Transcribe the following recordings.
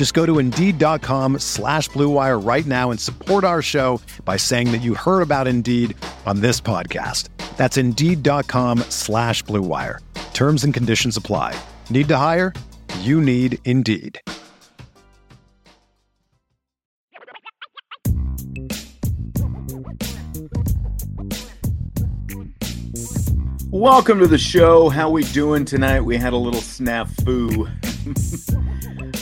Just go to Indeed.com slash BlueWire right now and support our show by saying that you heard about Indeed on this podcast. That's Indeed.com slash BlueWire. Terms and conditions apply. Need to hire? You need Indeed. Welcome to the show. How we doing tonight? We had a little snafu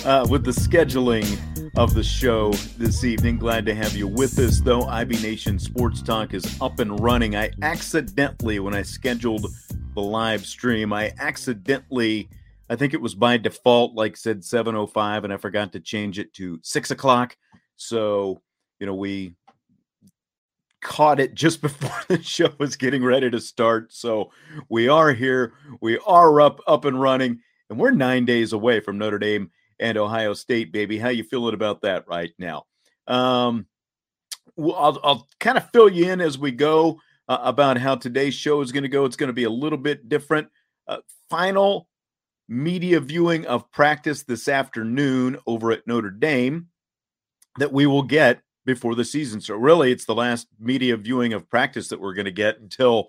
uh, with the scheduling of the show this evening. Glad to have you with us, though. IB Nation Sports Talk is up and running. I accidentally, when I scheduled the live stream, I accidentally, I think it was by default, like said 7:05, and I forgot to change it to six o'clock. So, you know, we caught it just before the show was getting ready to start. So we are here. We are up up and running, and we're nine days away from Notre Dame and Ohio State, baby. How you feeling about that right now? Um, I'll, I'll kind of fill you in as we go uh, about how today's show is going to go. It's going to be a little bit different. Uh, final media viewing of practice this afternoon over at Notre Dame that we will get before the season. So really, it's the last media viewing of practice that we're going to get until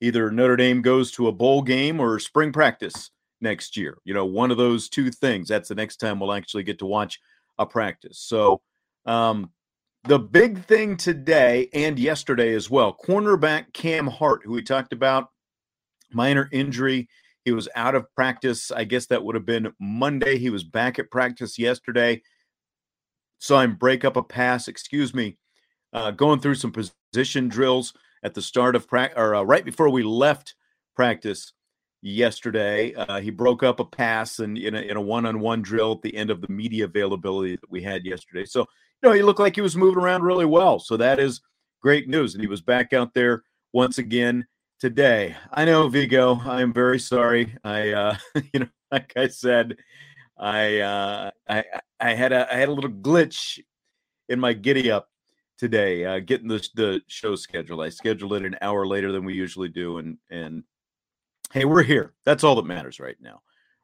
either Notre Dame goes to a bowl game or spring practice next year. You know, one of those two things. That's the next time we'll actually get to watch a practice. So um, the big thing today and yesterday as well, cornerback Cam Hart, who we talked about, minor injury. He was out of practice. I guess that would have been Monday. He was back at practice yesterday saw him break up a pass, excuse me, uh, going through some position drills at the start of practice or uh, right before we left practice yesterday. Uh, he broke up a pass and in a, in a one-on-one drill at the end of the media availability that we had yesterday. So, you know, he looked like he was moving around really well. So that is great news. And he was back out there once again today. I know Vigo. I am very sorry. I, uh, you know, like I said, I uh, I I had a I had a little glitch in my giddy up today, uh, getting the the show scheduled. I scheduled it an hour later than we usually do, and and hey, we're here. That's all that matters right now,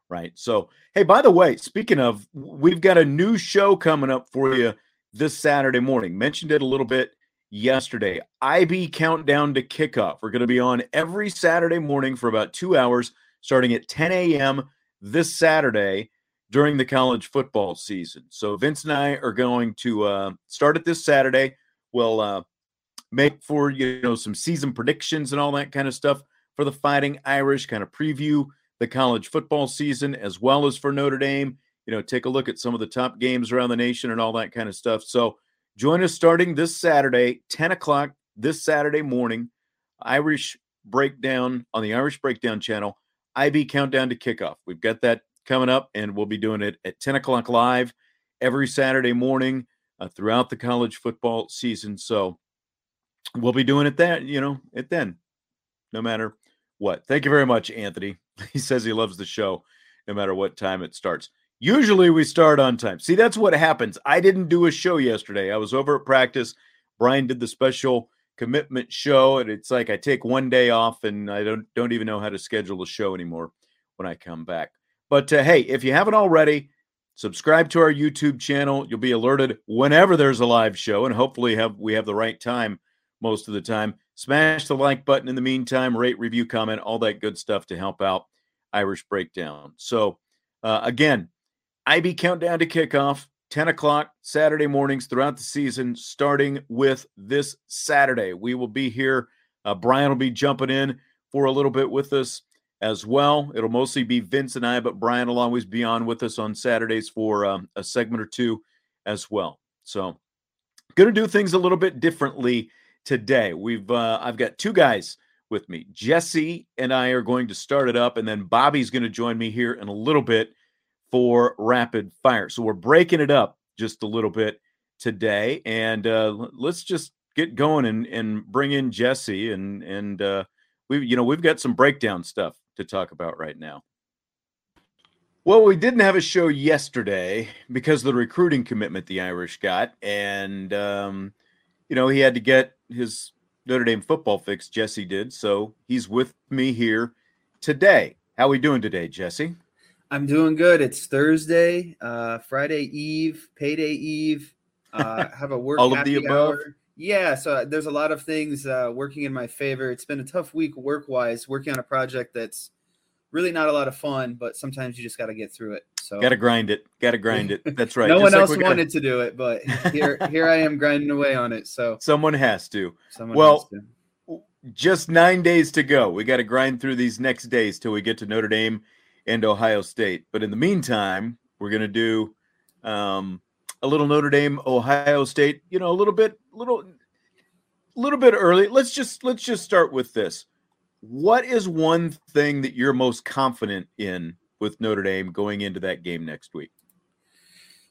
right? So hey, by the way, speaking of, we've got a new show coming up for you this Saturday morning. Mentioned it a little bit yesterday. IB countdown to kickoff. We're going to be on every Saturday morning for about two hours, starting at 10 a.m. this Saturday during the college football season. So Vince and I are going to uh, start it this Saturday. We'll uh, make for you know some season predictions and all that kind of stuff for the Fighting Irish. Kind of preview the college football season as well as for Notre Dame. You know, take a look at some of the top games around the nation and all that kind of stuff. So join us starting this Saturday, 10 o'clock this Saturday morning. Irish breakdown on the Irish Breakdown channel. IB countdown to kickoff. We've got that coming up, and we'll be doing it at 10 o'clock live every Saturday morning uh, throughout the college football season. So we'll be doing it that, you know, it then, no matter what. Thank you very much, Anthony. He says he loves the show no matter what time it starts. Usually we start on time. See, that's what happens. I didn't do a show yesterday. I was over at practice. Brian did the special commitment show, and it's like I take one day off and I don't don't even know how to schedule a show anymore when I come back. But uh, hey, if you haven't already, subscribe to our YouTube channel. You'll be alerted whenever there's a live show, and hopefully have we have the right time most of the time. Smash the like button in the meantime, rate, review, comment, all that good stuff to help out Irish Breakdown. So uh, again, IB countdown to kickoff, 10 o'clock Saturday mornings throughout the season, starting with this Saturday. We will be here Uh, Brian will be jumping in for a little bit with us as well. It'll mostly be Vince and I, but Brian will always be on with us on Saturdays for um, a segment or two as well. So, going to do things a little bit differently today. We've uh, I've got two guys with me. Jesse and I are going to start it up, and then Bobby's going to join me here in a little bit for rapid fire. So we're breaking it up just a little bit today, and uh, let's just get going and and bring in Jesse and and uh, we you know we've got some breakdown stuff to talk about right now. Well, we didn't have a show yesterday because of the recruiting commitment the Irish got, and um, you know he had to get his Notre Dame football fix. Jesse did, so he's with me here today. How are we doing today, Jesse? I'm doing good. It's Thursday, uh, Friday Eve, payday Eve. Uh, have a work all of the above. Hour. Yeah, so there's a lot of things uh, working in my favor. It's been a tough week work wise, working on a project that's really not a lot of fun, but sometimes you just got to get through it. So got to grind it. Got to grind it. That's right. no just one like else wanted gotta... to do it, but here here I am grinding away on it. So someone has to. Someone well, has to. just nine days to go. We got to grind through these next days till we get to Notre Dame and Ohio State. But in the meantime, we're going to do um, a little Notre Dame, Ohio State. You know, a little bit, little, little bit early. Let's just let's just start with this. What is one thing that you're most confident in with Notre Dame going into that game next week?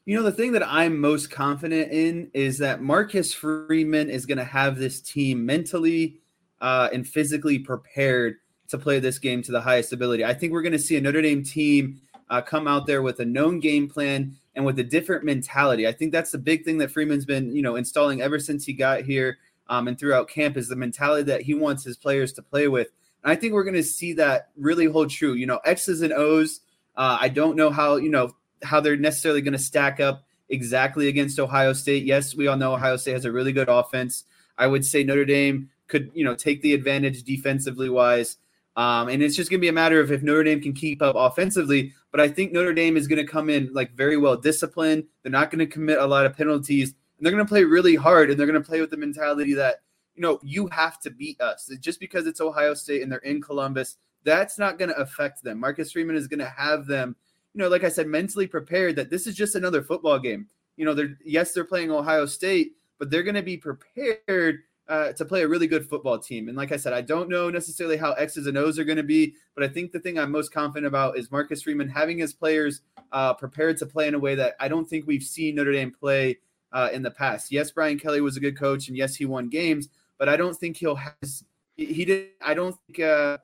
You know, the thing that I'm most confident in is that Marcus Freeman is going to have this team mentally uh, and physically prepared to play this game to the highest ability. I think we're going to see a Notre Dame team uh, come out there with a known game plan and with a different mentality. I think that's the big thing that Freeman's been, you know, installing ever since he got here um, and throughout camp is the mentality that he wants his players to play with. And I think we're going to see that really hold true. You know, X's and O's. Uh, I don't know how you know how they're necessarily going to stack up exactly against Ohio State. Yes, we all know Ohio State has a really good offense. I would say Notre Dame could you know take the advantage defensively wise. Um, and it's just going to be a matter of if Notre Dame can keep up offensively. But I think Notre Dame is going to come in like very well disciplined. They're not going to commit a lot of penalties, and they're going to play really hard. And they're going to play with the mentality that you know you have to beat us just because it's Ohio State and they're in Columbus. That's not going to affect them. Marcus Freeman is going to have them, you know, like I said, mentally prepared that this is just another football game. You know, they're yes, they're playing Ohio State, but they're going to be prepared uh, to play a really good football team. And like I said, I don't know necessarily how X's and O's are going to be, but I think the thing I'm most confident about is Marcus Freeman having his players uh, prepared to play in a way that I don't think we've seen Notre Dame play uh, in the past. Yes, Brian Kelly was a good coach, and yes, he won games, but I don't think he'll have. He did. I don't think uh,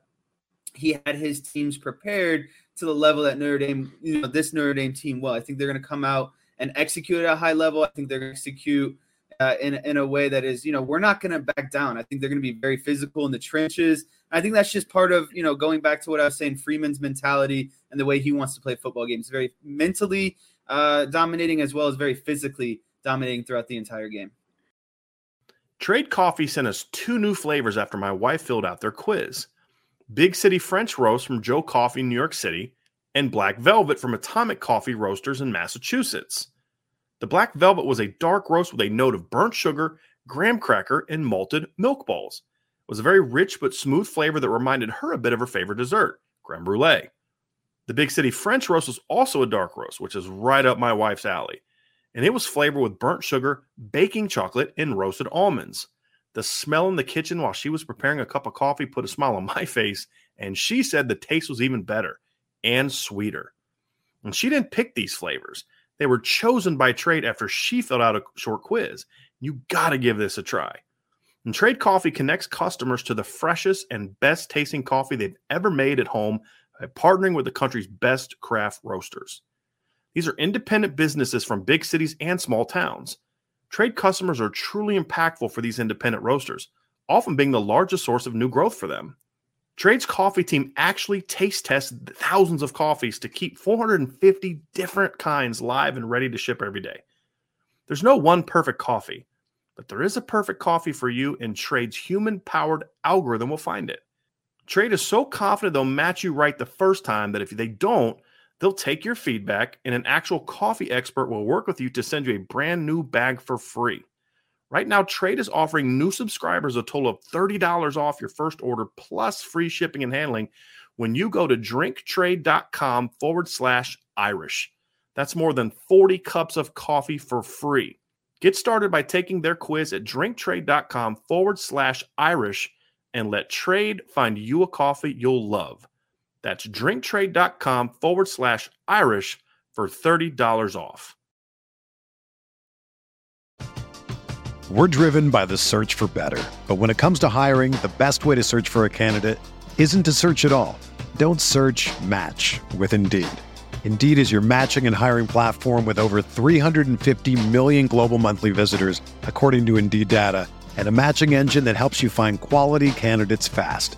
he had his teams prepared to the level that Notre Dame, you know, this Notre Dame team will. I think they're going to come out and execute at a high level. I think they're going to execute uh, in in a way that is, you know, we're not going to back down. I think they're going to be very physical in the trenches. I think that's just part of, you know, going back to what I was saying, Freeman's mentality and the way he wants to play football games. Very mentally uh, dominating as well as very physically dominating throughout the entire game. Trade Coffee sent us two new flavors after my wife filled out their quiz. Big City French Roast from Joe Coffee, in New York City, and Black Velvet from Atomic Coffee Roasters in Massachusetts. The black velvet was a dark roast with a note of burnt sugar, graham cracker, and malted milk balls. It was a very rich but smooth flavor that reminded her a bit of her favorite dessert, creme brulee. The Big City French roast was also a dark roast, which is right up my wife's alley. And it was flavored with burnt sugar, baking chocolate, and roasted almonds. The smell in the kitchen while she was preparing a cup of coffee put a smile on my face, and she said the taste was even better and sweeter. And she didn't pick these flavors. They were chosen by Trade after she filled out a short quiz. You got to give this a try. And Trade Coffee connects customers to the freshest and best tasting coffee they've ever made at home by partnering with the country's best craft roasters. These are independent businesses from big cities and small towns. Trade customers are truly impactful for these independent roasters, often being the largest source of new growth for them. Trade's coffee team actually taste tests thousands of coffees to keep 450 different kinds live and ready to ship every day. There's no one perfect coffee, but there is a perfect coffee for you, and Trade's human powered algorithm will find it. Trade is so confident they'll match you right the first time that if they don't, they'll take your feedback and an actual coffee expert will work with you to send you a brand new bag for free. Right now, Trade is offering new subscribers a total of $30 off your first order plus free shipping and handling when you go to drinktrade.com forward slash Irish. That's more than 40 cups of coffee for free. Get started by taking their quiz at drinktrade.com forward slash Irish and let trade find you a coffee you'll love. That's drinktrade.com forward slash Irish for $30 off. We're driven by the search for better. But when it comes to hiring, the best way to search for a candidate isn't to search at all. Don't search match with Indeed. Indeed is your matching and hiring platform with over 350 million global monthly visitors, according to Indeed data, and a matching engine that helps you find quality candidates fast.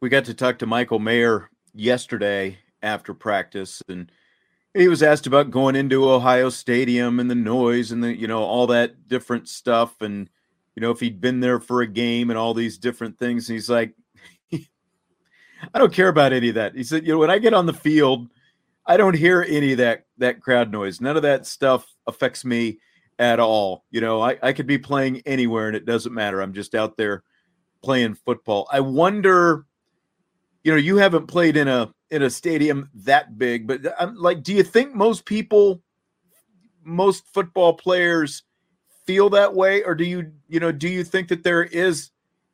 We got to talk to Michael Mayer yesterday after practice, and he was asked about going into Ohio Stadium and the noise and the you know all that different stuff, and you know if he'd been there for a game and all these different things. And he's like, I don't care about any of that. He said, you know, when I get on the field, I don't hear any of that that crowd noise. None of that stuff affects me at all. You know, I, I could be playing anywhere and it doesn't matter. I'm just out there playing football. I wonder you know, you haven't played in a in a stadium that big, but I'm um, like, do you think most people, most football players, feel that way, or do you, you know, do you think that there is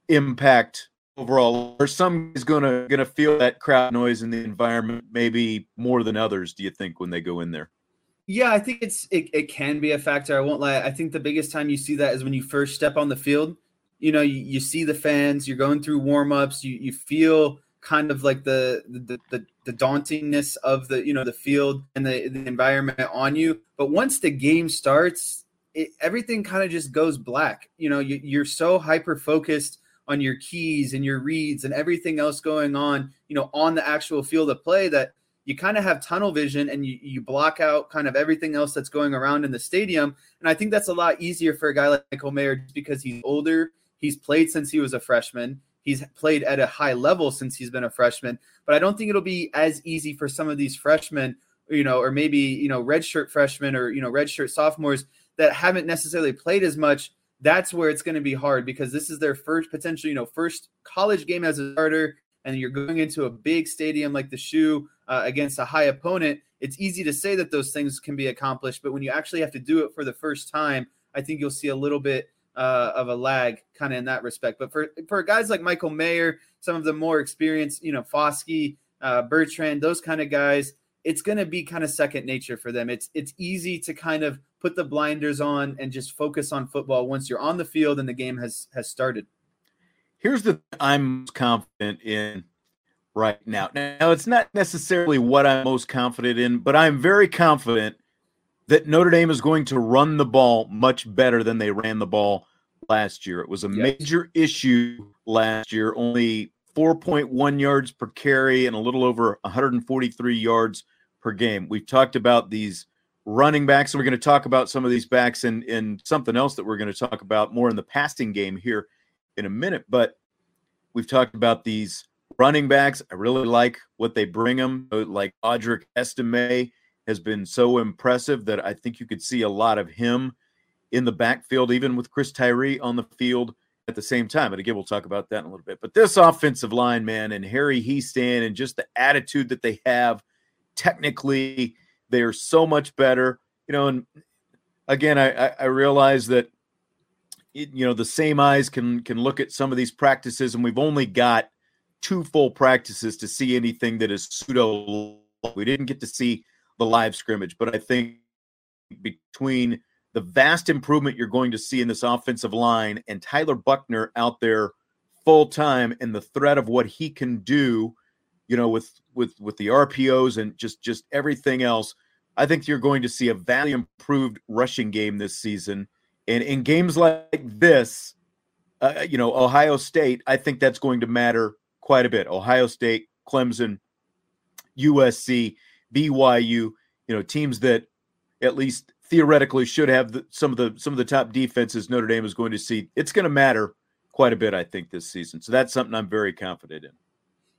impact overall, or some is gonna gonna feel that crowd noise in the environment maybe more than others? Do you think when they go in there? Yeah, I think it's it, it can be a factor. I won't lie. I think the biggest time you see that is when you first step on the field. You know, you, you see the fans, you're going through warm ups, you you feel kind of like the the, the the dauntingness of the you know the field and the, the environment on you. But once the game starts it, everything kind of just goes black. You know you, you're so hyper focused on your keys and your reads and everything else going on you know on the actual field of play that you kind of have tunnel vision and you, you block out kind of everything else that's going around in the stadium. And i think that's a lot easier for a guy like michael mayer because he's older he's played since he was a freshman He's played at a high level since he's been a freshman, but I don't think it'll be as easy for some of these freshmen, you know, or maybe, you know, redshirt freshmen or, you know, redshirt sophomores that haven't necessarily played as much. That's where it's going to be hard because this is their first potential, you know, first college game as a starter. And you're going into a big stadium like the shoe uh, against a high opponent. It's easy to say that those things can be accomplished, but when you actually have to do it for the first time, I think you'll see a little bit uh, of a lag kind of in that respect. But for for guys like Michael Mayer, some of the more experienced, you know, Foskey, uh, Bertrand, those kind of guys, it's going to be kind of second nature for them. It's it's easy to kind of put the blinders on and just focus on football once you're on the field and the game has has started. Here's the I'm most confident in right now. Now it's not necessarily what I'm most confident in, but I'm very confident that Notre Dame is going to run the ball much better than they ran the ball last year. It was a yes. major issue last year, only 4.1 yards per carry and a little over 143 yards per game. We've talked about these running backs, and we're going to talk about some of these backs and in, in something else that we're going to talk about more in the passing game here in a minute. But we've talked about these running backs. I really like what they bring them, like Audric Estime has been so impressive that I think you could see a lot of him in the backfield, even with Chris Tyree on the field at the same time. And again, we'll talk about that in a little bit. But this offensive line, man, and Harry Hiestand and just the attitude that they have, technically, they are so much better. You know, and again, I, I realize that you know the same eyes can can look at some of these practices, and we've only got two full practices to see anything that is pseudo We didn't get to see the live scrimmage, but I think between the vast improvement you're going to see in this offensive line and Tyler Buchner out there full time and the threat of what he can do, you know, with with with the RPOs and just just everything else, I think you're going to see a vastly improved rushing game this season. And in games like this, uh, you know, Ohio State, I think that's going to matter quite a bit. Ohio State, Clemson, USC, BYU, you know, teams that at least theoretically should have the, some of the some of the top defenses Notre Dame is going to see. It's going to matter quite a bit, I think, this season. So that's something I'm very confident in.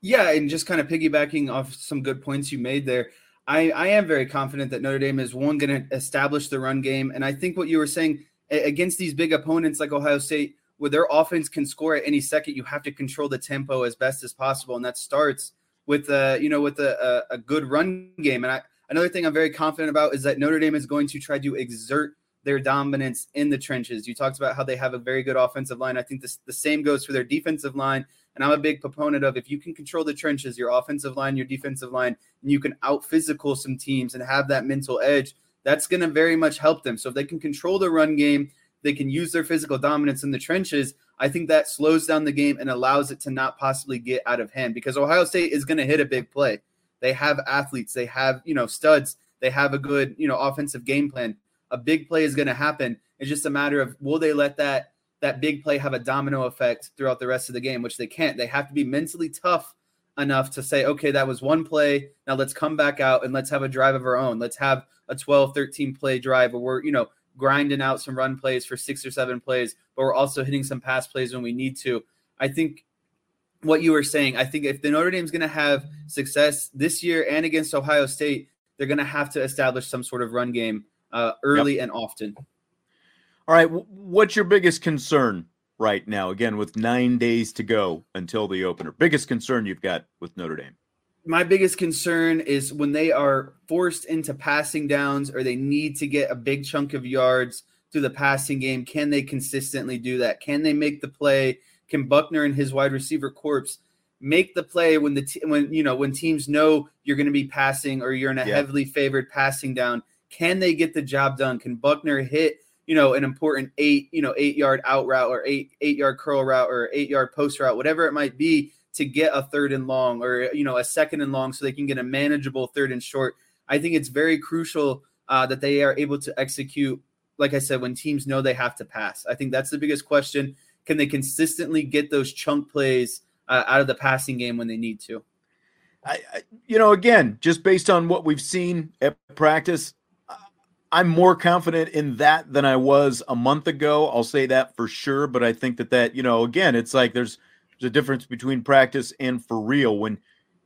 Yeah, and just kind of piggybacking off some good points you made there. I, I am very confident that Notre Dame is one going to establish the run game. And I think what you were saying against these big opponents like Ohio State, where their offense can score at any second, you have to control the tempo as best as possible. And that starts with a, you know, with a, a, a good run game. And I, another thing I'm very confident about is that Notre Dame is going to try to exert their dominance in the trenches. You talked about how they have a very good offensive line. I think this, the same goes for their defensive line. And I'm a big proponent of if you can control the trenches, your offensive line, your defensive line, and you can out physical some teams and have that mental edge, that's going to very much help them. So if they can control the run game, they can use their physical dominance in the trenches. I think that slows down the game and allows it to not possibly get out of hand because Ohio State is going to hit a big play. They have athletes, they have, you know, studs, they have a good, you know, offensive game plan. A big play is going to happen. It's just a matter of will they let that that big play have a domino effect throughout the rest of the game, which they can't. They have to be mentally tough enough to say, okay, that was one play. Now let's come back out and let's have a drive of our own. Let's have a 12, 13 play drive where we're, you know, grinding out some run plays for six or seven plays, but we're also hitting some pass plays when we need to. I think what you were saying, I think if the Notre Dame's going to have success this year and against Ohio State, they're going to have to establish some sort of run game uh, early yep. and often. All right. What's your biggest concern right now? Again, with nine days to go until the opener, biggest concern you've got with Notre Dame? My biggest concern is when they are forced into passing downs or they need to get a big chunk of yards through the passing game. Can they consistently do that? Can they make the play? Can Buchner and his wide receiver corps make the play when the t- when you know when teams know you're going to be passing or you're in a yeah. heavily favored passing down? Can they get the job done? Can Buchner hit you know, an important eight, you know, eight yard out route or eight, eight yard curl route or eight yard post route, whatever it might be to get a third and long or, you know, a second and long so they can get a manageable third and short. I think it's very crucial uh, that they are able to execute, like I said, when teams know they have to pass. I think that's the biggest question. Can they consistently get those chunk plays uh, out of the passing game when they need to? I, I, you know, again, just based on what we've seen at practice, I'm more confident in that than I was a month ago. I'll say that for sure. But I think that that you know, again, it's like there's there's a difference between practice and for real when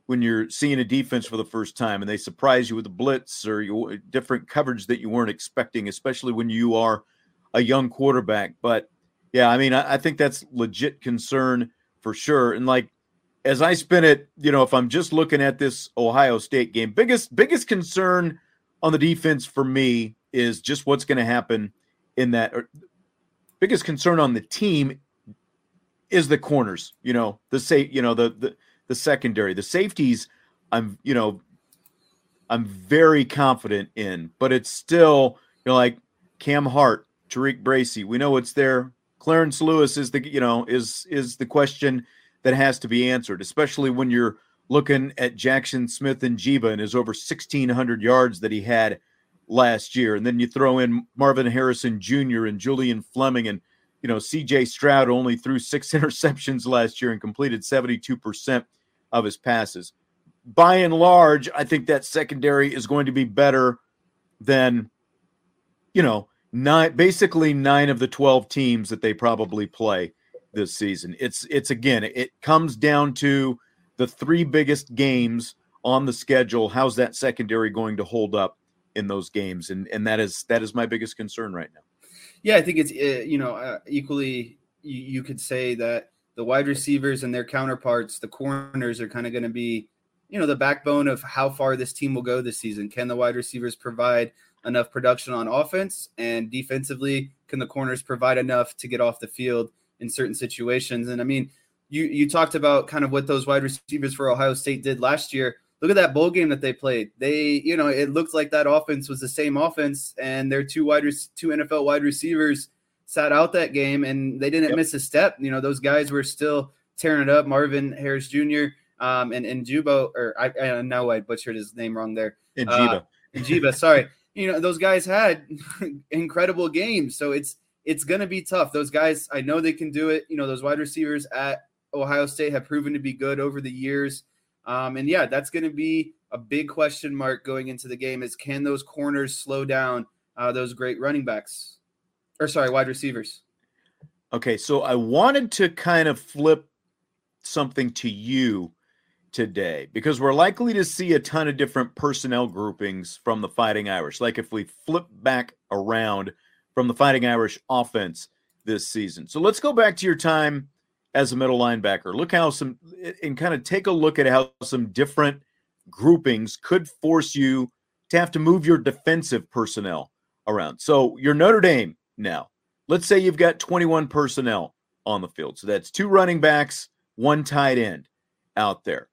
when you're seeing a defense for the first time and they surprise you with a blitz or you, different coverage that you weren't expecting, especially when you are a young quarterback. But yeah, I mean, I, I think that's legit concern for sure. And like as I spin it, you know, if I'm just looking at this Ohio State game, biggest biggest concern on the defense for me is just what's going to happen in that. biggest concern on the team is the corners. You know, the say, you know, the the the secondary, the safeties. I'm, you know, I'm very confident in, but it's still, you know, like Cam Hart, TaRiq Bracy. We know it's there. Clarence Lewis is the, you know, is is the question that has to be answered, especially when you're looking at Jackson Smith-Njigba and his over 1,600 yards that he had last year. And then you throw in Marvin Harrison Jr. and Julian Fleming and you know, CJ Stroud only threw six interceptions last year and completed 72% of his passes. By and large, I think that secondary is going to be better than, you know, nine basically nine of the 12 teams that they probably play this season. It's it's again, it comes down to the three biggest games on the schedule. How's that secondary going to hold up in those games, and and that is that is my biggest concern right now. Yeah, I think it's uh, you know uh, equally you, you could say that the wide receivers and their counterparts, the corners, are kind of going to be you know the backbone of how far this team will go this season. Can the wide receivers provide enough production on offense and defensively? Can the corners provide enough to get off the field in certain situations? And I mean, you you talked about kind of what those wide receivers for Ohio State did last year look at that bowl game that they played. They, you know, it looked like that offense was the same offense, and their two wide, two NFL wide receivers sat out that game, and they didn't yep. miss a step. You know, those guys were still tearing it up. Marvin Harris Jr. Um, and and Jubo, or I, I know I butchered his name wrong there. And Jiba, uh, Jiba, sorry. You know, those guys had incredible games, so it's it's going to be tough. Those guys, I know they can do it. You know, those wide receivers at Ohio State have proven to be good over the years. Um, and yeah, that's going to be a big question mark going into the game is can those corners slow down uh, those great running backs or sorry, wide receivers? Okay, so I wanted to kind of flip something to you today because we're likely to see a ton of different personnel groupings from the Fighting Irish. Like if we flip back around from the Fighting Irish offense this season. So let's go back to your time as a middle linebacker. Look how some and kind of take a look at how some different groupings could force you to have to move your defensive personnel around. So you're Notre Dame now. Let's say you've got 21 personnel on the field. So that's two running backs, one tight end out there.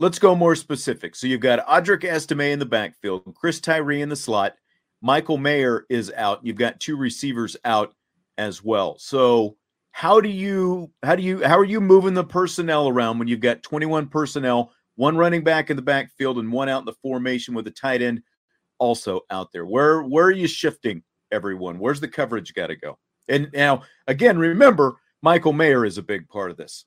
Let's go more specific. So you've got Audric Estime in the backfield, Chris Tyree in the slot, Michael Mayer is out. You've got two receivers out as well. So how do you how do you how are you moving the personnel around when you've got 21 personnel one running back in the backfield and one out in the formation with a tight end also out there? Where where are you shifting everyone? Where's the coverage got to go? And now again remember michael mayer is a big part of this.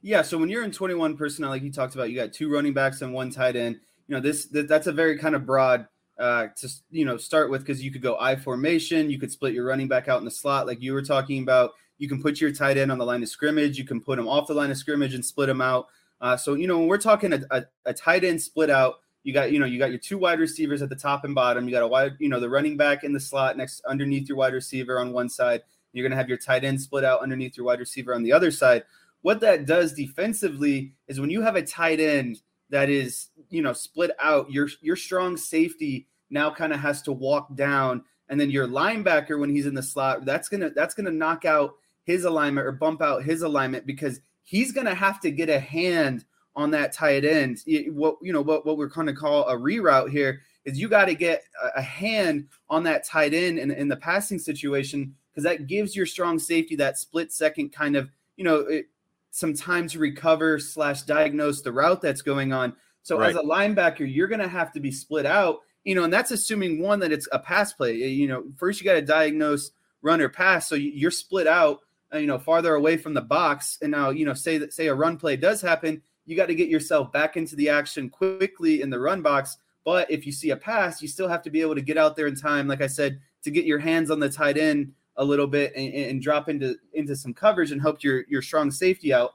Yeah so when you're in 21 personnel like you talked about you got two running backs and one tight end you know this that's a very kind of broad uh, to you know start with because you could go I formation, you could split your running back out in the slot like you were talking about. You can put your tight end on the line of scrimmage. You can put him off the line of scrimmage and split him out. Uh, so you know when we're talking a, a, a, tight end split out, you got you know you got your two wide receivers at the top and bottom. You got a wide you know the running back in the slot next underneath your wide receiver on one side. You're gonna have your tight end split out underneath your wide receiver on the other side. What that does defensively is when you have a tight end that is you know split out, your your strong safety now kind of has to walk down, and then your linebacker when he's in the slot, that's gonna that's gonna knock out his alignment or bump out his alignment because he's going to have to get a hand on that tight end. What you know what what we're going to call a reroute here is you got to get a hand on that tight end in, in the passing situation because that gives your strong safety that split second kind of you know it, some time to recover slash diagnose the route that's going on. So right. as a linebacker, you're going to have to be split out. You know, and that's assuming one that it's a pass play. You know, first you got to diagnose run or pass. So you're split out Uh, you know, farther away from the box. And now, you know, say that say a run play does happen, you got to get yourself back into the action quickly in the run box. But if you see a pass, you still have to be able to get out there in time, like I said, to get your hands on the tight end a little bit and, and drop into into some coverage and help your your strong safety out.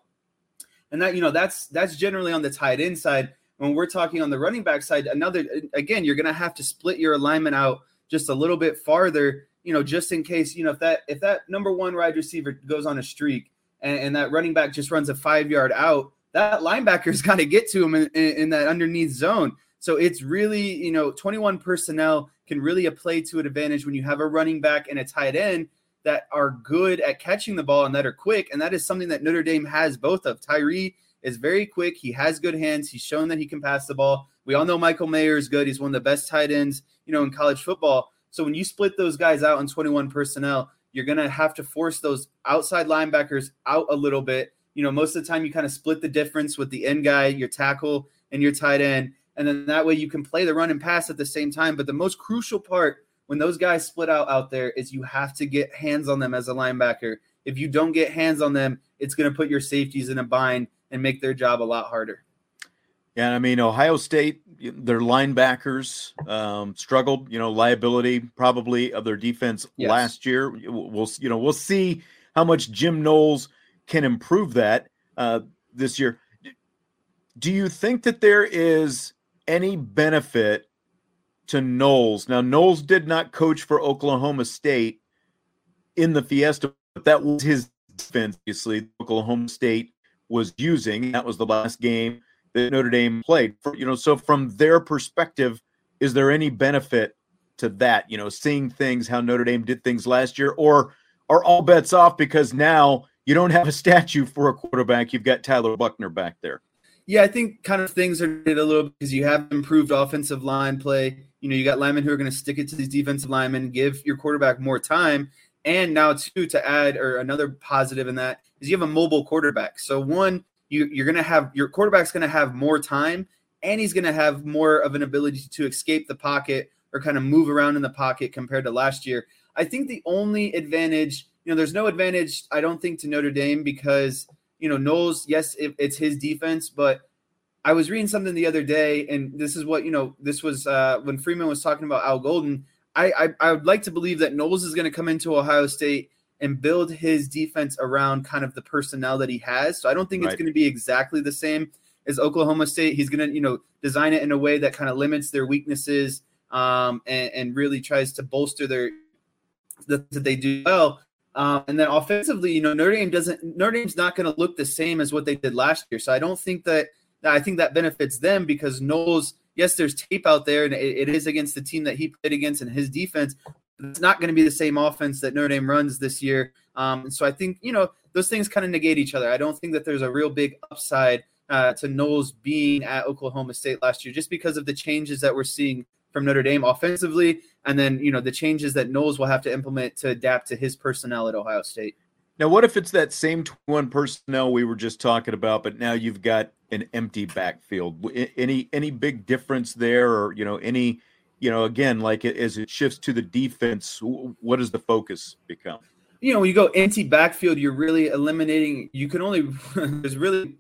And that you know that's that's generally on the tight end side. When we're talking on the running back side, another again, you're going to have to split your alignment out just a little bit farther you know, just in case, you know, if that if that number one wide receiver goes on a streak and, and that running back just runs a five yard out, that linebacker's got to get to him in, in, in, that underneath zone. So it's really, you know, 21 personnel can really play to an advantage when you have a running back and a tight end that are good at catching the ball and that are quick. And that is something that Notre Dame has both of. Tyree is very quick. He has good hands. He's shown that he can pass the ball. We all know Michael Mayer is good. He's one of the best tight ends, you know, in college football. So when you split those guys out in 21 personnel, you're going to have to force those outside linebackers out a little bit. You know, most of the time you kind of split the difference with the end guy, your tackle, and your tight end. And then that way you can play the run and pass at the same time. But the most crucial part when those guys split out out there is you have to get hands on them as a linebacker. If you don't get hands on them, it's going to put your safeties in a bind and make their job a lot harder. Yeah, I mean Ohio State, their linebackers um, struggled. You know, liability probably of their defense yes. last year. We'll you know we'll see how much Jim Knowles can improve that uh, this year. Do you think that there is any benefit to Knowles? Now, Knowles did not coach for Oklahoma State in the Fiesta, but that was his defense. Obviously, Oklahoma State was using. That was the last game that Notre Dame played. For, you know, so from their perspective, is there any benefit to that? You know, seeing things how Notre Dame did things last year, or are all bets off because now you don't have a statue for a quarterback? You've got Tyler Buchner back there. Yeah, I think kind of things are a little because you have improved offensive line play. You know, you got linemen who are going to stick it to these defensive linemen, give your quarterback more time. And now, too, to add, or another positive in that is you have a mobile quarterback. So, one, you, you're going to have your quarterback's going to have more time and he's going to have more of an ability to escape the pocket or kind of move around in the pocket compared to last year. I think the only advantage, you know, there's no advantage, I don't think, to Notre Dame because, you know, Knowles, yes, it, it's his defense, but I was reading something the other day, and this is what, you know, this was uh, when Freeman was talking about Al Golden. I, I, I would like to believe that Knowles is going to come into Ohio State and build his defense around kind of the personnel that he has. So I don't think right. it's going to be exactly the same as Oklahoma State. He's going to, you know, design it in a way that kind of limits their weaknesses um, and, and really tries to bolster their that, that they do well. Um, and then offensively, you know, Notre Dame doesn't Notre Dame's not going to look the same as what they did last year. So I don't think that, that I think that benefits them because Knowles, yes, there's tape out there and it, it is against the team that he played against and his defense. It's not going to be the same offense that Notre Dame runs this year. Um, so I think you know those things kind of negate each other. I don't think that there's a real big upside uh, to Knowles being at Oklahoma State last year, just because of the changes that we're seeing from Notre Dame offensively, and then you know the changes that Knowles will have to implement to adapt to his personnel at Ohio State. Now, what if it's that same one personnel we were just talking about, but now you've got an empty backfield? Any any big difference there, or you know any you know again like as it shifts to the defense, what does the focus become? You know, when you go empty backfield, you're really eliminating. You can only there's really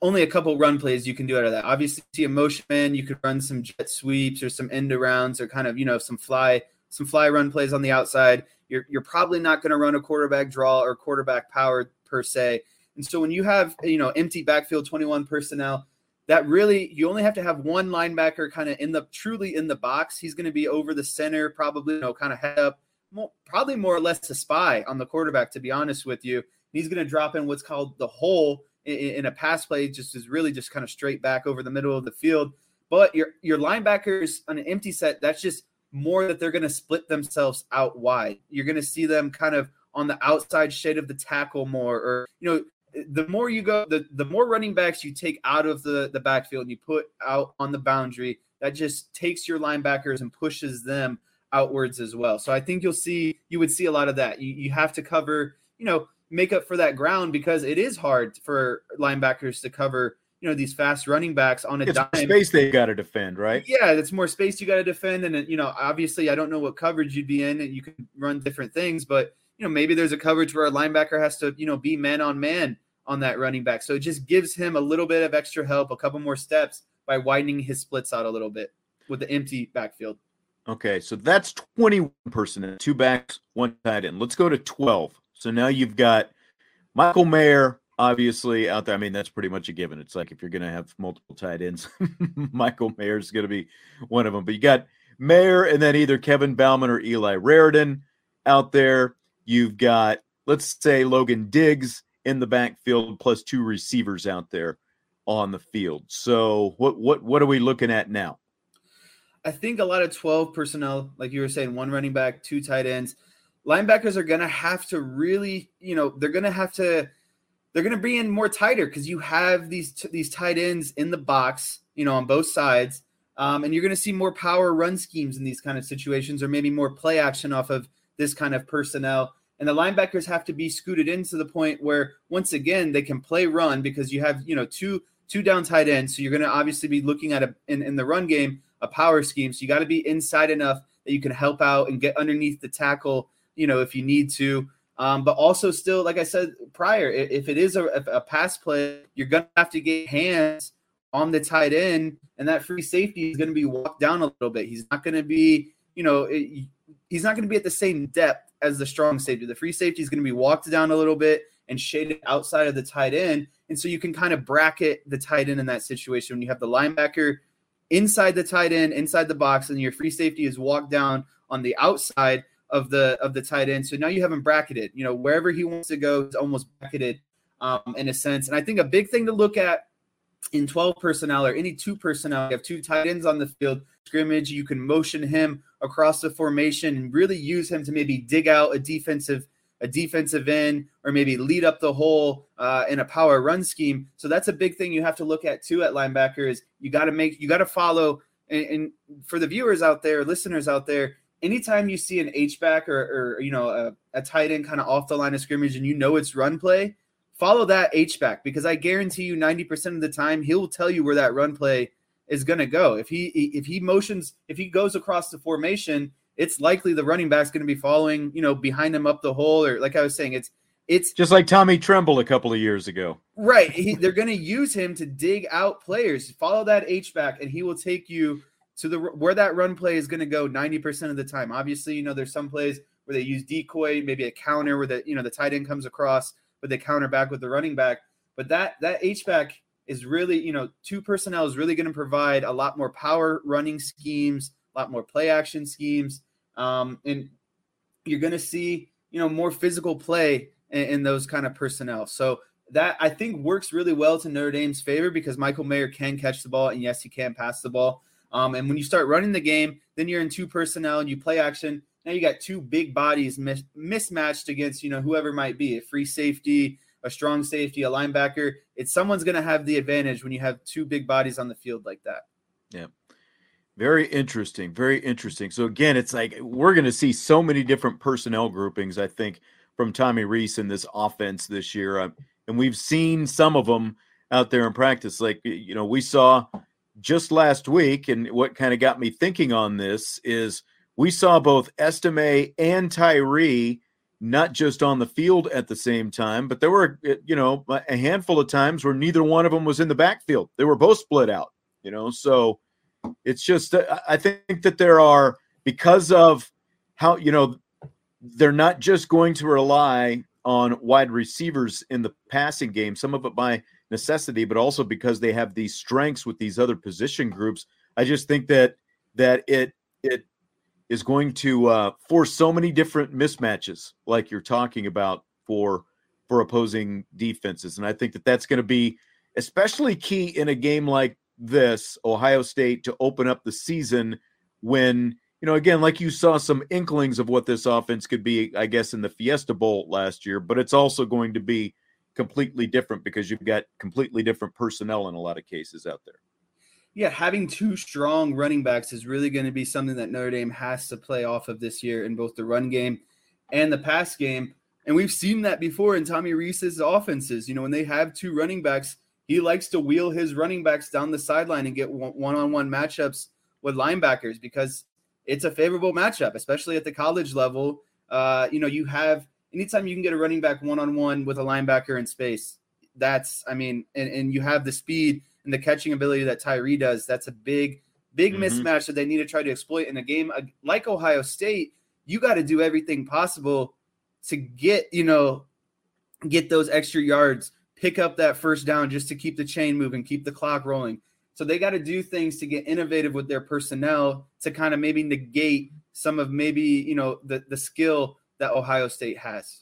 only a couple run plays you can do out of that. Obviously, a motion man, you could run some jet sweeps or some end arounds or kind of you know some fly some fly run plays on the outside. You're you're probably not going to run a quarterback draw or quarterback power per se. And so when you have you know empty backfield 21 personnel, that really you only have to have one linebacker kind of in the truly in the box. He's going to be over the center, probably you know kind of head up, more, probably more or less a spy on the quarterback. To be honest with you, he's going to drop in what's called the hole in, in a pass play just is really just kind of straight back over the middle of the field. But your your linebackers on an empty set, that's just more that they're going to split themselves out wide. You're going to see them kind of on the outside shade of the tackle more, or you know, the more you go, the the more running backs you take out of the the backfield and you put out on the boundary, that just takes your linebackers and pushes them outwards as well. So I think you'll see you would see a lot of that. You you have to cover, you know, make up for that ground because it is hard for linebackers to cover you know these fast running backs on a it's dime. space they got to defend, right? Yeah, it's more space you got to defend, and you know obviously I don't know what coverage you'd be in, and you can run different things, but you know maybe there's a coverage where a linebacker has to you know be man on man on that running back, so it just gives him a little bit of extra help, a couple more steps by widening his splits out a little bit with the empty backfield. Okay, so that's 21 personnel, two backs, one tight end. Let's go to 12. So now you've got Michael Mayer, obviously out there. I mean, that's pretty much a given. It's like if you're going to have multiple tight ends, Michael Mayer is going to be one of them. But you got Mayer and then either Kevin Bauman or Eli Raridon out there. You've got, let's say, Logan Diggs in the backfield plus two receivers out there on the field. So what what what are we looking at now? I think a lot of 12 personnel, like you were saying, one running back, two tight ends linebackers are to have to really, you know, they're to have to they're to be in more tighter because you have these t- these tight ends in the box, you know, on both sides, um, and you're going to see more power run schemes in these kind of situations, or maybe more play action off of this kind of personnel. And the linebackers have to be scooted in to the point where once again they can play run because you have you know two two down tight ends, so you're going to obviously be looking at a in, in the run game a power scheme. So you got to be inside enough that you can help out and get underneath the tackle you know, if you need to. Um, but also, still, like I said prior, if it is a, a pass play, you're going to have to get hands on the tight end, and that free safety is going to be walked down a little bit. He's not going to be, you know, it, he's not going to be at the same depth as the strong safety. The free safety is going to be walked down a little bit and shaded outside of the tight end. And so you can kind of bracket the tight end in that situation when you have the linebacker inside the tight end, inside the box, and your free safety is walked down on the outside of the of the tight end. So now you have him bracketed. You know, wherever he wants to go, it's almost bracketed um, in a sense. And I think a big thing to look at in 12 personnel or any two personnel, you have two tight ends on the field scrimmage. You can motion him across the formation and really use him to maybe dig out a defensive a defensive end or maybe lead up the hole uh, in a power run scheme. So that's a big thing you have to look at too at linebacker is you got to make you got to follow. And, and, for the viewers out there, listeners out there, anytime you see an H back or, or you know a, a tight end kind of off the line of scrimmage and you know it's run play, follow that H back because I guarantee you 90% of the time he'll tell you where that run play is going to go. If he if he motions if he goes across the formation, it's likely the running back's going to be following, you know, behind him up the hole or like I was saying it's it's just like Tommy Tremble a couple of years ago. Right. He, they're going to use him to dig out players. Follow that H back and he will take you to the where that run play is going to go 90% of the time. Obviously, you know, there's some plays where they use decoy, maybe a counter where the, you know, the tight end comes across but they counter back with the running back. But that that H back is really, you know, two personnel is really going to provide a lot more power running schemes, a lot more play action schemes, um, and you're going to see, you know, more physical play in, in those kind of personnel. So that I think works really well to Notre Dame's favor because Michael Mayer can catch the ball and yes, he can pass the ball. Um, and when you start running the game, then you're in two personnel and you play action. Now you got two big bodies mis- mismatched against you know whoever might be a free safety, a strong safety, a linebacker. It's someone's going to have the advantage when you have two big bodies on the field like that. Yeah. Very interesting. Very interesting. So again, it's like we're going to see so many different personnel groupings. I think from Tommy Rees in this offense this year, uh, and we've seen some of them out there in practice. Like you know, we saw just last week, and what kind of got me thinking on this is we saw both Estime and Tyree not just on the field at the same time, but there were, eh, you know, a handful of times where neither one of them was in the backfield. They were both split out, you know. So it's just, uh, I think that there are, because of how, you know, they're not just going to rely on wide receivers in the passing game, some of it by necessity, but also because they have these strengths with these other position groups. I just think that that it it is going to uh, force so many different mismatches, like you're talking about for for opposing defenses, and I think that that's going to be especially key in a game like this, Ohio State, to open up the season when you know again, like you saw some inklings of what this offense could be, I guess, in the Fiesta Bowl last year, but it's also going to be completely different because you've got completely different personnel in a lot of cases out there yeah, having two strong running backs is really going to be something that Notre Dame has to play off of this year in both the run game and the pass game. And we've seen that before in Tommy Rees's offenses. You know, when they have two running backs, he likes to wheel his running backs down the sideline and get one on one matchups with linebackers because it's a favorable matchup, especially at the college level. Uh, you know, you have anytime you can get a running back one on one with a linebacker in space, that's, I mean, and, and you have the speed and the catching ability that Tyree does, that's a big, big mm-hmm. mismatch that they need to try to exploit in a game like Ohio State. You got to do everything possible to get, you know, get those extra yards, pick up that first down just to keep the chain moving, keep the clock rolling. So they got to do things to get innovative with their personnel to kind of maybe negate some of maybe, you know, the the skill that Ohio State has.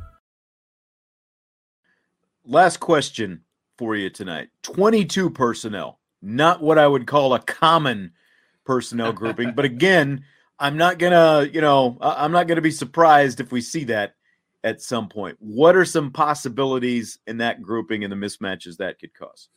last question for you tonight 22 personnel, not what I would call a common personnel grouping. but again, I'm not gonna, you know, I'm not gonna be surprised if we see that at some point. What are some possibilities in that grouping and the mismatches that could cause?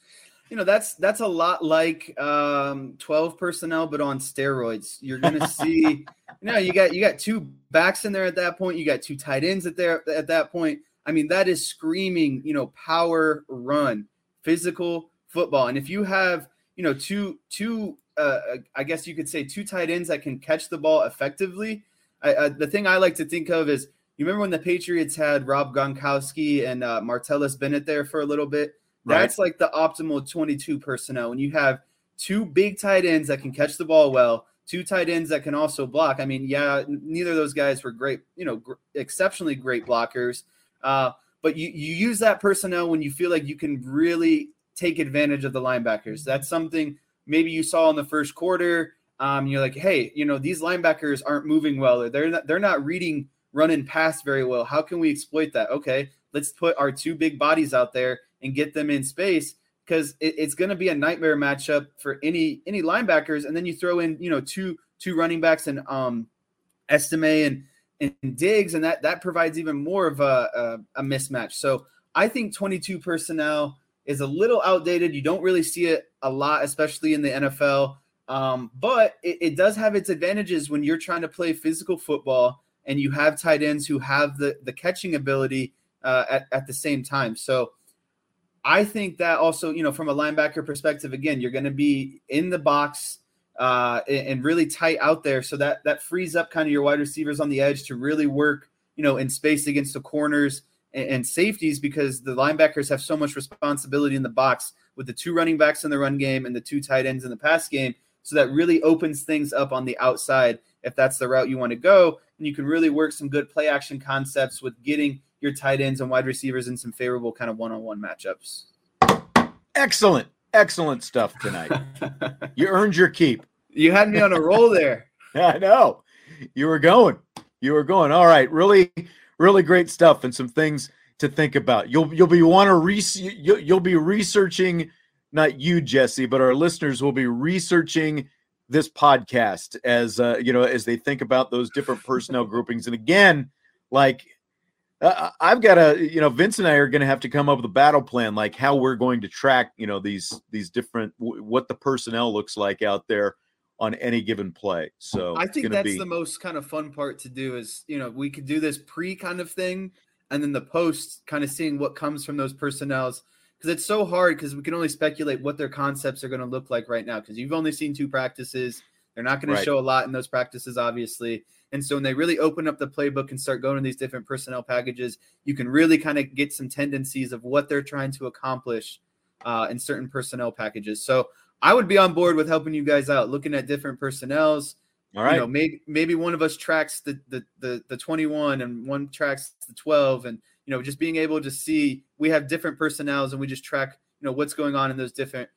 you know that's that's a lot like um, 12 personnel but on steroids you're gonna see you know you got you got two backs in there at that point you got two tight ends at there at that point i mean that is screaming you know power run physical football and if you have you know two two uh, i guess you could say two tight ends that can catch the ball effectively I, uh, the thing i like to think of is you remember when the patriots had rob gronkowski and uh, martellus bennett there for a little bit that's right. like the optimal 22 personnel. When you have two big tight ends that can catch the ball well, two tight ends that can also block. I mean, yeah, neither of those guys were great, you know, gr- exceptionally great blockers. Uh, but you, you use that personnel when you feel like you can really take advantage of the linebackers. That's something maybe you saw in the first quarter. Um, you're like, hey, you know, these linebackers aren't moving well. Or they're not, they're not reading run and pass very well. How can we exploit that? Okay, let's put our two big bodies out there and get them in space because it, it's going to be a nightmare matchup for any any linebackers. And then you throw in you know two two running backs and um Estime and and Diggs, and that that provides even more of a, a, a mismatch. So I think 22 personnel is a little outdated. You don't really see it a lot, especially in the NFL. Um, but it, it, does have its advantages when you're trying to play physical football and you have tight ends who have the the catching ability uh, at, at the same time. So I think that also, you know, from a linebacker perspective, again, you're going to be in the box uh, and really tight out there, so that that frees up kind of your wide receivers on the edge to really work, you know, in space against the corners and, and safeties because the linebackers have so much responsibility in the box with the two running backs in the run game and the two tight ends in the pass game. So that really opens things up on the outside if that's the route you want to go. And you can really work some good play action concepts with getting your tight ends and wide receivers in some favorable kind of one-on-one matchups. Excellent, excellent stuff tonight. you earned your keep. You had me on a roll there. I know. You were going. You were going. All right, really, really great stuff and some things to think about. You'll you'll be want to re- you'll, you'll be researching not you Jesse, but our listeners will be researching this podcast as uh, you know as they think about those different personnel groupings and again like uh, I've got to, you know, Vince and I are going to have to come up with a battle plan, like how we're going to track, you know, these these different what the personnel looks like out there on any given play. So I think that's be... the most kind of fun part to do is, you know, we could do this pre kind of thing, and then the post kind of seeing what comes from those personnels because it's so hard because we can only speculate what their concepts are going to look like right now because you've only seen two practices. They're not going right. to show a lot in those practices, obviously. And so when they really open up the playbook and start going to these different personnel packages, you can really kind of get some tendencies of what they're trying to accomplish uh, in certain personnel packages. So I would be on board with helping you guys out, looking at different personnels. All right. You know, maybe maybe one of us tracks the the the, the 21 and one tracks the 12 and you know just being able to see we have different personnels and we just track you know what's going on in those different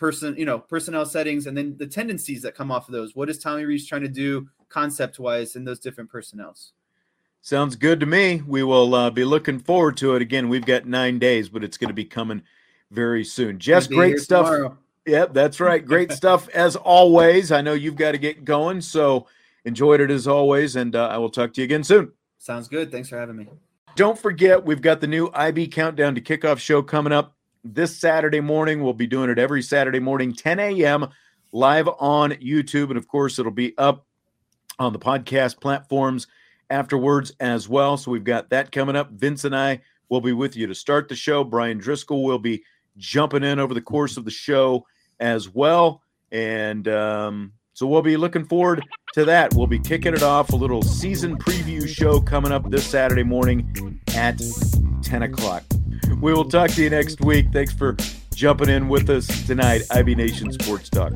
person, you know, personnel settings, and then the tendencies that come off of those. What is Tommy Rees trying to do concept wise in those different personnels? Sounds good to me. We will uh, be looking forward to it. Again, we've got nine days, but it's going to be coming very soon. Jess, great stuff. Tomorrow. Yep, that's right. Great stuff as always. I know you've got to get going, so enjoyed it as always, and uh, I will talk to you again soon. Sounds good. Thanks for having me. Don't forget, we've got the new IB Countdown to Kickoff show coming up this Saturday morning. We'll be doing it every Saturday morning, 10 a.m., live on YouTube. And of course, it'll be up on the podcast platforms afterwards as well. So we've got that coming up. Vince and I will be with you to start the show. Brian Driscoll will be jumping in over the course of the show as well. And um, so we'll be looking forward to that. We'll be kicking it off a little season preview show coming up this Saturday morning at 10 o'clock. We will talk to you next week. Thanks for jumping in with us tonight, IB Nation Sports Talk.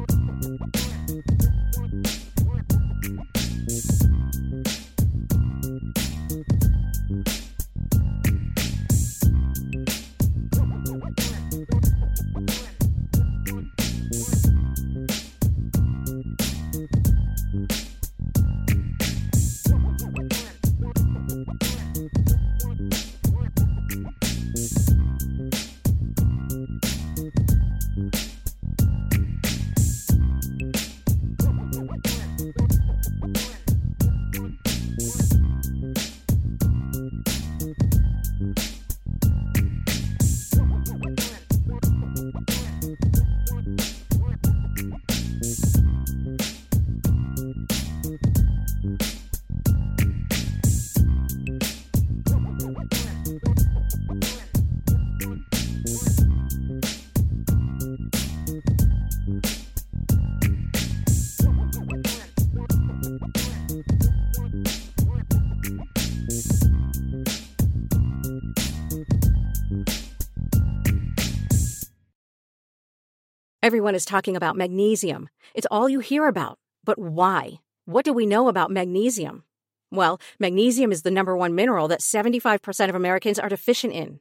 Everyone is talking about magnesium. It's all you hear about. But why? What do we know about magnesium? Well, magnesium is the number one mineral that 75% of Americans are deficient in.